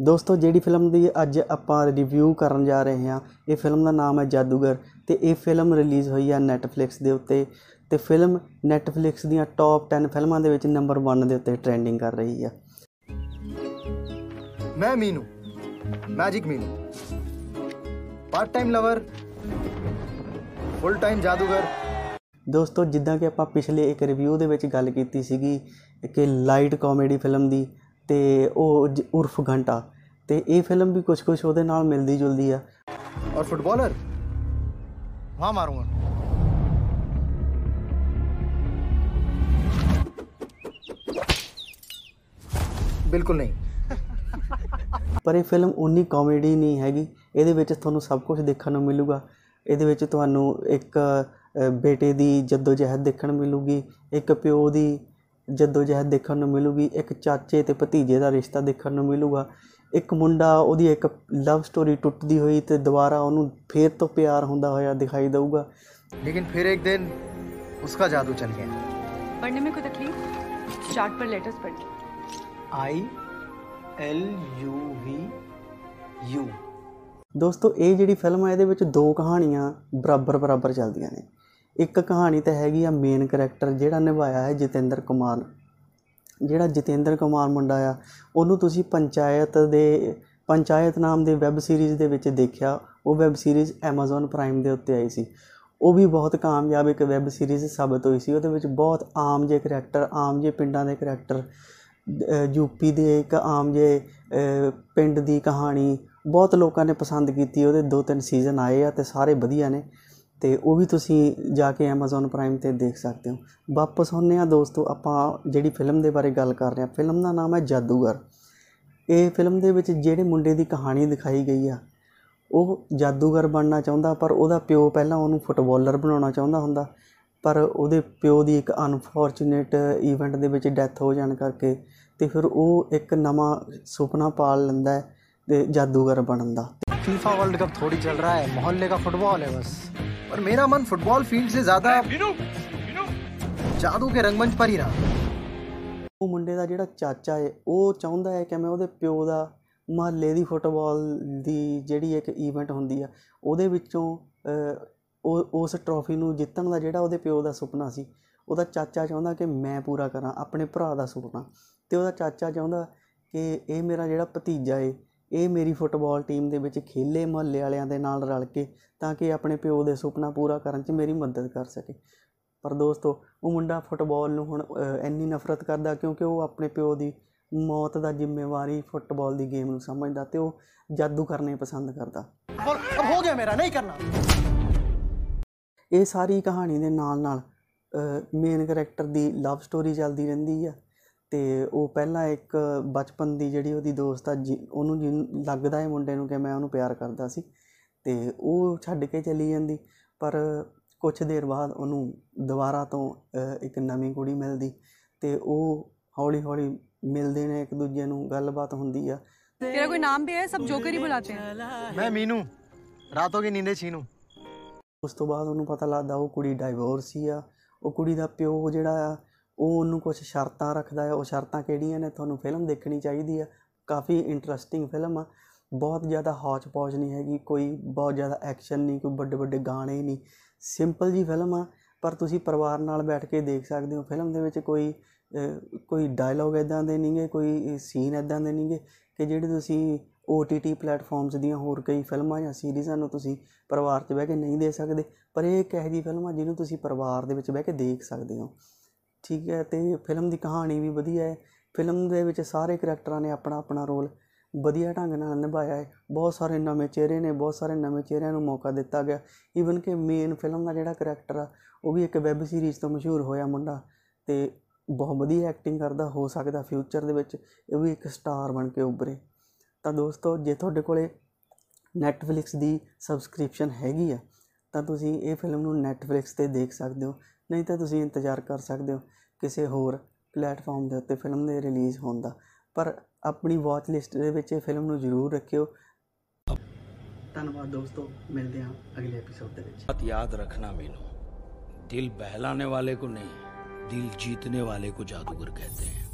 ਦੋਸਤੋ ਜਿਹੜੀ ਫਿਲਮ ਦੀ ਅੱਜ ਆਪਾਂ ਰਿਵਿਊ ਕਰਨ ਜਾ ਰਹੇ ਹਾਂ ਇਹ ਫਿਲਮ ਦਾ ਨਾਮ ਹੈ ਜਾਦੂਗਰ ਤੇ ਇਹ ਫਿਲਮ ਰਿਲੀਜ਼ ਹੋਈ ਹੈ Netflix ਦੇ ਉੱਤੇ ਤੇ ਫਿਲਮ Netflix ਦੀਆਂ ਟੌਪ 10 ਫਿਲਮਾਂ ਦੇ ਵਿੱਚ ਨੰਬਰ 1 ਦੇ ਉੱਤੇ ਟ੍ਰੈਂਡਿੰਗ ਕਰ ਰਹੀ ਹੈ ਮੈਂ Meenu magic Meenu. Part time lover full time ਜਾਦੂਗਰ। ਦੋਸਤੋ ਜਿੱਦਾਂ ਕਿ ਆਪਾਂ ਪਿਛਲੇ ਇੱਕ ਰਿਵਿਊ ਦੇ ਵਿੱਚ ਗੱਲ ਕੀਤੀ ਸੀਗੀ ਕਿ ਲਾਈਟ ਕਾਮੇਡੀ ਫਿਲਮ ਦੀ ਤੇ ਉਹ ਉਰਫ ਘੰਟਾ। ਤੇ ਇਹ ਫਿਲਮ ਵੀ ਕੁਝ ਕੁਝ ਉਹਦੇ ਨਾਲ ਮਿਲਦੀ ਜੁਲਦੀ ਆ। ਔਰ ਫੁੱਟਬਾਲਰ ਵਾਹ ਮਾਰੂੰਗਾ। ਬਿਲਕੁਲ ਨਹੀਂ। ਪਰ ਇਹ ਫਿਲਮ ਉਨੀ ਕਾਮੇਡੀ ਨਹੀਂ ਹੈਗੀ। ਇਹਦੇ ਵਿੱਚ ਤੁਹਾਨੂੰ ਸਭ ਕੁਝ ਦੇਖਣ ਨੂੰ ਮਿਲੂਗਾ। ਇਹਦੇ ਵਿੱਚ ਤੁਹਾਨੂੰ ਇੱਕ ਬੇਟੇ ਦੀ ਜੱਦੋ ਜਹਿਦ ਦੇਖਣ ਮਿਲੂਗੀ। ਇੱਕ ਪਿਓ ਦੀ ਜਦੋਜਹਿਦ ਦੇਖਣ ਨੂੰ ਮਿਲੂਗੀ ਇੱਕ ਚਾਚੇ ਤੇ ਭਤੀਜੇ ਦਾ ਰਿਸ਼ਤਾ ਦੇਖਣ ਨੂੰ ਮਿਲੂਗਾ ਇੱਕ ਮੁੰਡਾ ਉਹਦੀ ਇੱਕ ਲਵ ਸਟੋਰੀ ਟੁੱਟਦੀ ਹੋਈ ਤੇ ਦੁਬਾਰਾ ਉਹਨੂੰ ਫੇਰ ਤੋਂ ਪਿਆਰ ਹੁੰਦਾ ਹੋਇਆ ਦਿਖਾਈ ਦਊਗਾ लेकिन फिर एक दिन उसका जादू चल गया पढ़ने में कोई तकलीफ चार्ट पर लेटर्स पढ़ ली I L U V U ਦੋਸਤੋ ਇਹ ਜਿਹੜੀ ਫਿਲਮ ਆ ਇਹਦੇ ਵਿੱਚ ਦੋ ਕਹਾਣੀਆਂ ਬਰਾਬਰ ਬਰਾਬਰ ਚੱਲਦੀਆਂ ਨੇ ਇੱਕ ਕਹਾਣੀ ਤਾਂ ਹੈਗੀ ਆ ਮੇਨ ਕੈਰੈਕਟਰ ਜਿਹੜਾ ਨਿਭਾਇਆ ਹੈ ਜਤਿੰਦਰ ਕੁਮਾਰ। ਜਿਹੜਾ ਜਤਿੰਦਰ ਕੁਮਾਰ ਮੁੰਡਾ ਆ ਉਹਨੂੰ ਤੁਸੀਂ ਪੰਚਾਇਤ ਦੇ ਪੰਚਾਇਤ ਨਾਮ ਦੇ ਵੈਬ ਸੀਰੀਜ਼ ਦੇ ਵਿੱਚ ਦੇਖਿਆ ਉਹ ਵੈਬ ਸੀਰੀਜ਼ Amazon ਪ੍ਰਾਈਮ ਦੇ ਉੱਤੇ ਆਈ ਸੀ। ਉਹ ਵੀ ਬਹੁਤ ਕਾਮਯਾਬ ਇੱਕ ਵੈਬ ਸੀਰੀਜ਼ ਸਾਬਤ ਹੋਈ ਸੀ। ਉਹਦੇ ਵਿੱਚ ਬਹੁਤ ਆਮ ਜਿਹੇ ਕਰੈਕਟਰ ਆਮ ਜਿਹੇ ਪਿੰਡਾਂ ਦੇ ਕਰੈਕਟਰ ਯੂਪੀ ਦੇ ਇੱਕ ਆਮ ਜਿਹੇ ਅ, ਪਿੰਡ ਦੀ ਕਹਾਣੀ ਬਹੁਤ ਲੋਕਾਂ ਨੇ ਪਸੰਦ ਕੀਤੀ। ਉਹਦੇ ਦੋ ਤਿੰਨ ਸੀਜ਼ਨ ਆਏ ਆ ਤੇ ਸਾਰੇ ਵਧੀਆ ਨੇ। ਤੇ ਉਹ ਵੀ ਤੁਸੀਂ ਜਾ ਕੇ Amazon ਪ੍ਰਾਈਮ ਤੇ ਦੇਖ ਸਕਦੇ ਹੋ ਵਾਪਸ ਆਉਂਦੇ ਆ ਦੋਸਤੋ ਆਪਾਂ ਜਿਹੜੀ ਫਿਲਮ ਦੇ ਬਾਰੇ ਗੱਲ ਕਰ ਰਹੇ ਹਾਂ ਫਿਲਮ ਦਾ ਨਾਮ ਹੈ ਜਾਦੂਗਰ ਇਹ ਫਿਲਮ ਦੇ ਵਿੱਚ ਜਿਹੜੇ ਮੁੰਡੇ ਦੀ ਕਹਾਣੀ ਦਿਖਾਈ ਗਈ ਆ ਉਹ ਜਾਦੂਗਰ ਬਣਨਾ ਚਾਹੁੰਦਾ ਪਰ ਉਹਦਾ ਪਿਓ ਪਹਿਲਾਂ ਉਹਨੂੰ ਫੁੱਟਬਾਲਰ ਬਣਾਉਣਾ ਚਾਹੁੰਦਾ ਹੁੰਦਾ ਪਰ ਉਹਦੇ ਪਿਓ ਦੀ ਇੱਕ ਅਨਫੋਰਚੂਨੇਟ ਇਵੈਂਟ ਦੇ ਵਿੱਚ ਡੈਥ ਹੋ ਜਾਣ ਕਰਕੇ ਤੇ ਫਿਰ ਉਹ ਇੱਕ ਨਵਾਂ ਸੁਪਨਾ ਪਾਲ ਲੈਂਦਾ ਹੈ ਤੇ ਜਾਦੂਗਰ ਬਣਨ ਦਾ फीफा वर्ल्ड कप थोड़ी चल रहा है मोहल्ले का फुटबॉल है बस पर मेरा मन फुटबॉल फील्ड से ज्यादा जादू के रंगमंच पर ही रहा ਉਹ ਮੁੰਡੇ ਦਾ ਜਿਹੜਾ ਚਾਚਾ ਹੈ ਉਹ ਚਾਹੁੰਦਾ ਹੈ ਕਿ ਮੈਂ ਉਹਦੇ ਪਿਓ ਦਾ ਮਹੱਲੇ ਦੀ ਫੁੱਟਬਾਲ ਦੀ ਜਿਹੜੀ ਇੱਕ ਇਵੈਂਟ ਹੁੰਦੀ ਆ ਉਹਦੇ ਵਿੱਚੋਂ ਅਹ, ਉਹ ਉਸ ਟਰੋਫੀ ਨੂੰ ਜਿੱਤਣ ਦਾ ਜਿਹੜਾ ਉਹਦੇ ਪਿਓ ਦਾ ਸੁਪਨਾ ਸੀ ਉਹਦਾ ਚਾਚਾ ਚਾਹੁੰਦਾ ਕਿ ਮੈਂ ਪੂਰਾ ਕਰਾਂ ਆਪਣੇ ਭਰਾ ਦਾ ਸੁਪਨਾ ਤੇ ਉਹਦਾ ਚਾਚਾ ਚਾਹੁੰਦਾ ਕਿ ਇਹ ਮੇਰਾ ਜਿਹੜਾ ਭਤੀਜਾ ਏ ਇਹ ਮੇਰੀ ਫੁੱਟਬਾਲ ਟੀਮ ਦੇ ਵਿੱਚ ਖੇਲੇ ਮੁਹੱਲੇ ਵਾਲਿਆਂ ਦੇ ਨਾਲ ਰਲ ਕੇ ਤਾਂ ਕਿ ਆਪਣੇ ਪਿਓ ਦੇ ਸੁਪਨਾ ਪੂਰਾ ਕਰਨ 'ਚ ਮੇਰੀ ਮਦਦ ਕਰ ਸਕੇ। ਪਰ ਦੋਸਤੋ ਉਹ ਮੁੰਡਾ ਫੁੱਟਬਾਲ ਨੂੰ ਹੁਣ ਇੰਨੀ ਨਫ਼ਰਤ ਕਰਦਾ ਕਿਉਂਕਿ ਉਹ ਆਪਣੇ ਪਿਓ ਦੀ ਮੌਤ ਦਾ ਜ਼ਿੰਮੇਵਾਰੀ ਫੁੱਟਬਾਲ ਦੀ ਗੇਮ ਨੂੰ ਸਮਝਦਾ ਤੇ ਉਹ ਜਾਦੂ ਕਰਨੇ ਪਸੰਦ ਕਰਦਾ। ਪਰ ਅਬ ਹੋ ਗਿਆ ਮੇਰਾ ਨਹੀਂ ਕਰਨਾ। ਇਹ ਸਾਰੀ ਕਹਾਣੀ ਦੇ ਨਾਲ ਨਾਲ ਮੇਨ ਕੈਰੈਕਟਰ ਦੀ ਲਵ ਸਟੋਰੀ ਚੱਲਦੀ ਰਹਿੰਦੀ ਆ। ਅਤੇ ਉਹ ਪਹਿਲਾਂ ਇੱਕ ਬਚਪਨ ਦੀ ਜਿਹੜੀ ਉਹਦੀ ਦੋਸਤ ਆ ਜੀ ਉਹਨੂੰ ਜਿਹਨੂੰ ਲੱਗਦਾ ਇਹ ਮੁੰਡੇ ਨੂੰ ਕਿ ਮੈਂ ਉਹਨੂੰ ਪਿਆਰ ਕਰਦਾ ਸੀ। ਅਤੇ ਉਹ ਛੱਡ ਕੇ ਚਲੀ ਜਾਂਦੀ ਪਰ ਕੁਛ ਦੇਰ ਬਾਅਦ ਉਹਨੂੰ ਦੁਬਾਰਾ ਤੋਂ ਇੱਕ ਨਵੀਂ ਕੁੜੀ ਮਿਲਦੀ ਅਤੇ ਉਹ ਹੌਲੀ ਹੌਲੀ ਮਿਲਦੇ ਨੇ ਇੱਕ ਦੂਜੇ ਨੂੰ ਗੱਲਬਾਤ ਹੁੰਦੀ ਆ। ਤੇਰਾ ਕੋਈ ਨਾਮ ਵੀ ਹੈ? ਸਭ ਜੋਕਰ ਹੀ ਬੁਲਾਤੇ ਹੈ ਮੈਂ ਮੀਨੂ। ਰਾਤੋਂ ਕੀ ਨੀਂਦੇ ਛੀਨੂ। ਉਸ ਤੋਂ ਬਾਅਦ ਉਹਨੂੰ ਪਤਾ ਲੱਗਦਾ ਉਹ ਕੁੜੀ ਡਾਈਵੋਰਸੀ ਆ। ਉਹ ਕੁੜੀ ਦਾ ਪਿਓ ਜਿਹੜਾ ਆ ਉਹ ਉਹਨੂੰ ਕੁਝ ਸ਼ਰਤਾਂ ਰੱਖਦਾ ਆ ਉਹ ਸ਼ਰਤਾਂ ਕਿਹੜੀਆਂ ਨੇ? ਤੁਹਾਨੂੰ ਫਿਲਮ ਦੇਖਣੀ ਚਾਹੀਦੀ ਆ। ਕਾਫੀ ਇੰਟਰਸਟਿੰਗ ਫਿਲਮ ਆ। ਬਹੁਤ ਜ਼ਿਆਦਾ ਹੌਚ ਪੌਚ ਨਹੀਂ ਹੈਗੀ ਕੋਈ ਬਹੁਤ ਜ਼ਿਆਦਾ ਐਕਸ਼ਨ ਨਹੀਂ ਕੋਈ ਵੱਡੇ ਵੱਡੇ ਗਾਣੇ ਨਹੀਂ। ਸਿੰਪਲ ਜੀ ਫਿਲਮ ਆ ਪਰ ਤੁਸੀਂ ਪਰਿਵਾਰ ਨਾਲ ਬੈਠ ਕੇ ਦੇਖ ਸਕਦੇ ਹੋ। ਫਿਲਮ ਦੇ ਵਿੱਚ ਕੋਈ ਅਹ, ਕੋਈ ਡਾਇਲੋਗ ਇਦਾਂ ਦੇ ਨਹੀਂਗੇ ਕੋਈ ਸੀਨ ਇਦਾਂ ਦੇ ਨਹੀਂਗੇ ਕਿ ਜਿਹੜੇ ਤੁਸੀਂ OTT ਪਲੇਟਫਾਰਮਸ ਦੀਆਂ ਹੋਰ ਕਈ ਫਿਲਮਾਂ ਜਾਂ ਸੀਰੀਜ਼ਾਂ ਨੂੰ ਤੁਸੀਂ ਪਰਿਵਾਰ 'ਚ ਬਹਿ ਕੇ ਨਹੀਂ ਦੇ ਸਕਦੇ। ਪਰ ਇਹ ਇੱਕ ਇਹੋ ਜਿਹੀ ਫਿਲਮ ਆ ਜਿਹਨੂੰ ਤੁਸੀਂ ਪਰਿਵਾਰ ਦੇ ਵਿੱਚ ਬਹਿ ਕੇ ਦੇਖ ਸਕਦੇ ਹੋ। ਠੀਕ ਹੈ ਤੇ ਫਿਲਮ ਦੀ ਕਹਾਣੀ ਵੀ ਵਧੀਆ ਹੈ। ਫਿਲਮ ਦੇ ਵਿੱਚ ਸਾਰੇ ਕਰੈਕਟਰਾਂ ਨੇ ਆਪਣਾ ਆਪਣਾ ਰੋਲ ਵਧੀਆ ਢੰਗ ਨਾਲ ਨਿਭਾਇਆ ਹੈ। ਬਹੁਤ ਸਾਰੇ ਨਵੇਂ ਚਿਹਰੇ ਨੇ, ਬਹੁਤ ਸਾਰੇ ਨਵੇਂ ਚਿਹਰਿਆਂ ਨੂੰ ਮੌਕਾ ਦਿੱਤਾ ਗਿਆ। ਈਵਨ ਕਿ ਮੇਨ ਫਿਲਮ ਦਾ ਜਿਹੜਾ ਕਰੈਕਟਰ ਆ, ਉਹ ਵੀ ਇੱਕ ਵੈਬ ਸੀਰੀਜ਼ ਤੋਂ ਮਸ਼ਹੂਰ ਹੋਇਆ ਮੁੰਡਾ ਤੇ ਬਹੁਤ ਵਧੀਆ ਐਕਟਿੰਗ ਕਰਦਾ, ਹੋ ਸਕਦਾ ਫਿਊਚਰ ਦੇ ਵਿੱਚ ਇਹ ਵੀ ਇੱਕ ਸਟਾਰ ਬਣ ਕੇ ਉੱਭਰੇ। ਤਾਂ ਦੋਸਤੋ, ਜੇ ਤੁਹਾਡੇ ਕੋਲੇ ਨੈਟਫਲਿਕਸ ਦੀ ਸਬਸਕ੍ਰਿਪਸ਼ਨ ਹੈਗੀ ਆ, ਤਾਂ ਤੁਸੀਂ ਇਹ ਫਿਲਮ ਨੂੰ ਨੈਟਫਲਿਕਸ ਤੇ ਦੇਖ ਸਕਦੇ ਹੋ, ਨਹੀਂ ਤਾਂ ਤੁਸੀਂ ਇੰਤਜ਼ਾਰ ਕਰ ਸਕਦੇ ਹੋ। ਕਿਸੇ ਹੋਰ ਪਲੇਟਫਾਰਮ ਦੇ ਉੱਤੇ ਫਿਲਮ ਦੇ ਰਿਲੀਜ਼ ਹੋਣ ਦਾ ਪਰ ਆਪਣੀ ਵਾਚ ਲਿਸਟ ਦੇ ਵਿੱਚ ਇਹ ਫਿਲਮ ਨੂੰ ਜ਼ਰੂਰ ਰੱਖਿਓ ਧੰਨਵਾਦ ਦੋਸਤੋ ਮਿਲਦੇ ਹਾਂ ਅਗਲੇ ਐਪੀਸੋਡ ਦੇ ਵਿੱਚ बात याद रखना मीनू दिल बहलाने वाले को नहीं दिल जीतने वाले को जादूगर कहते हैं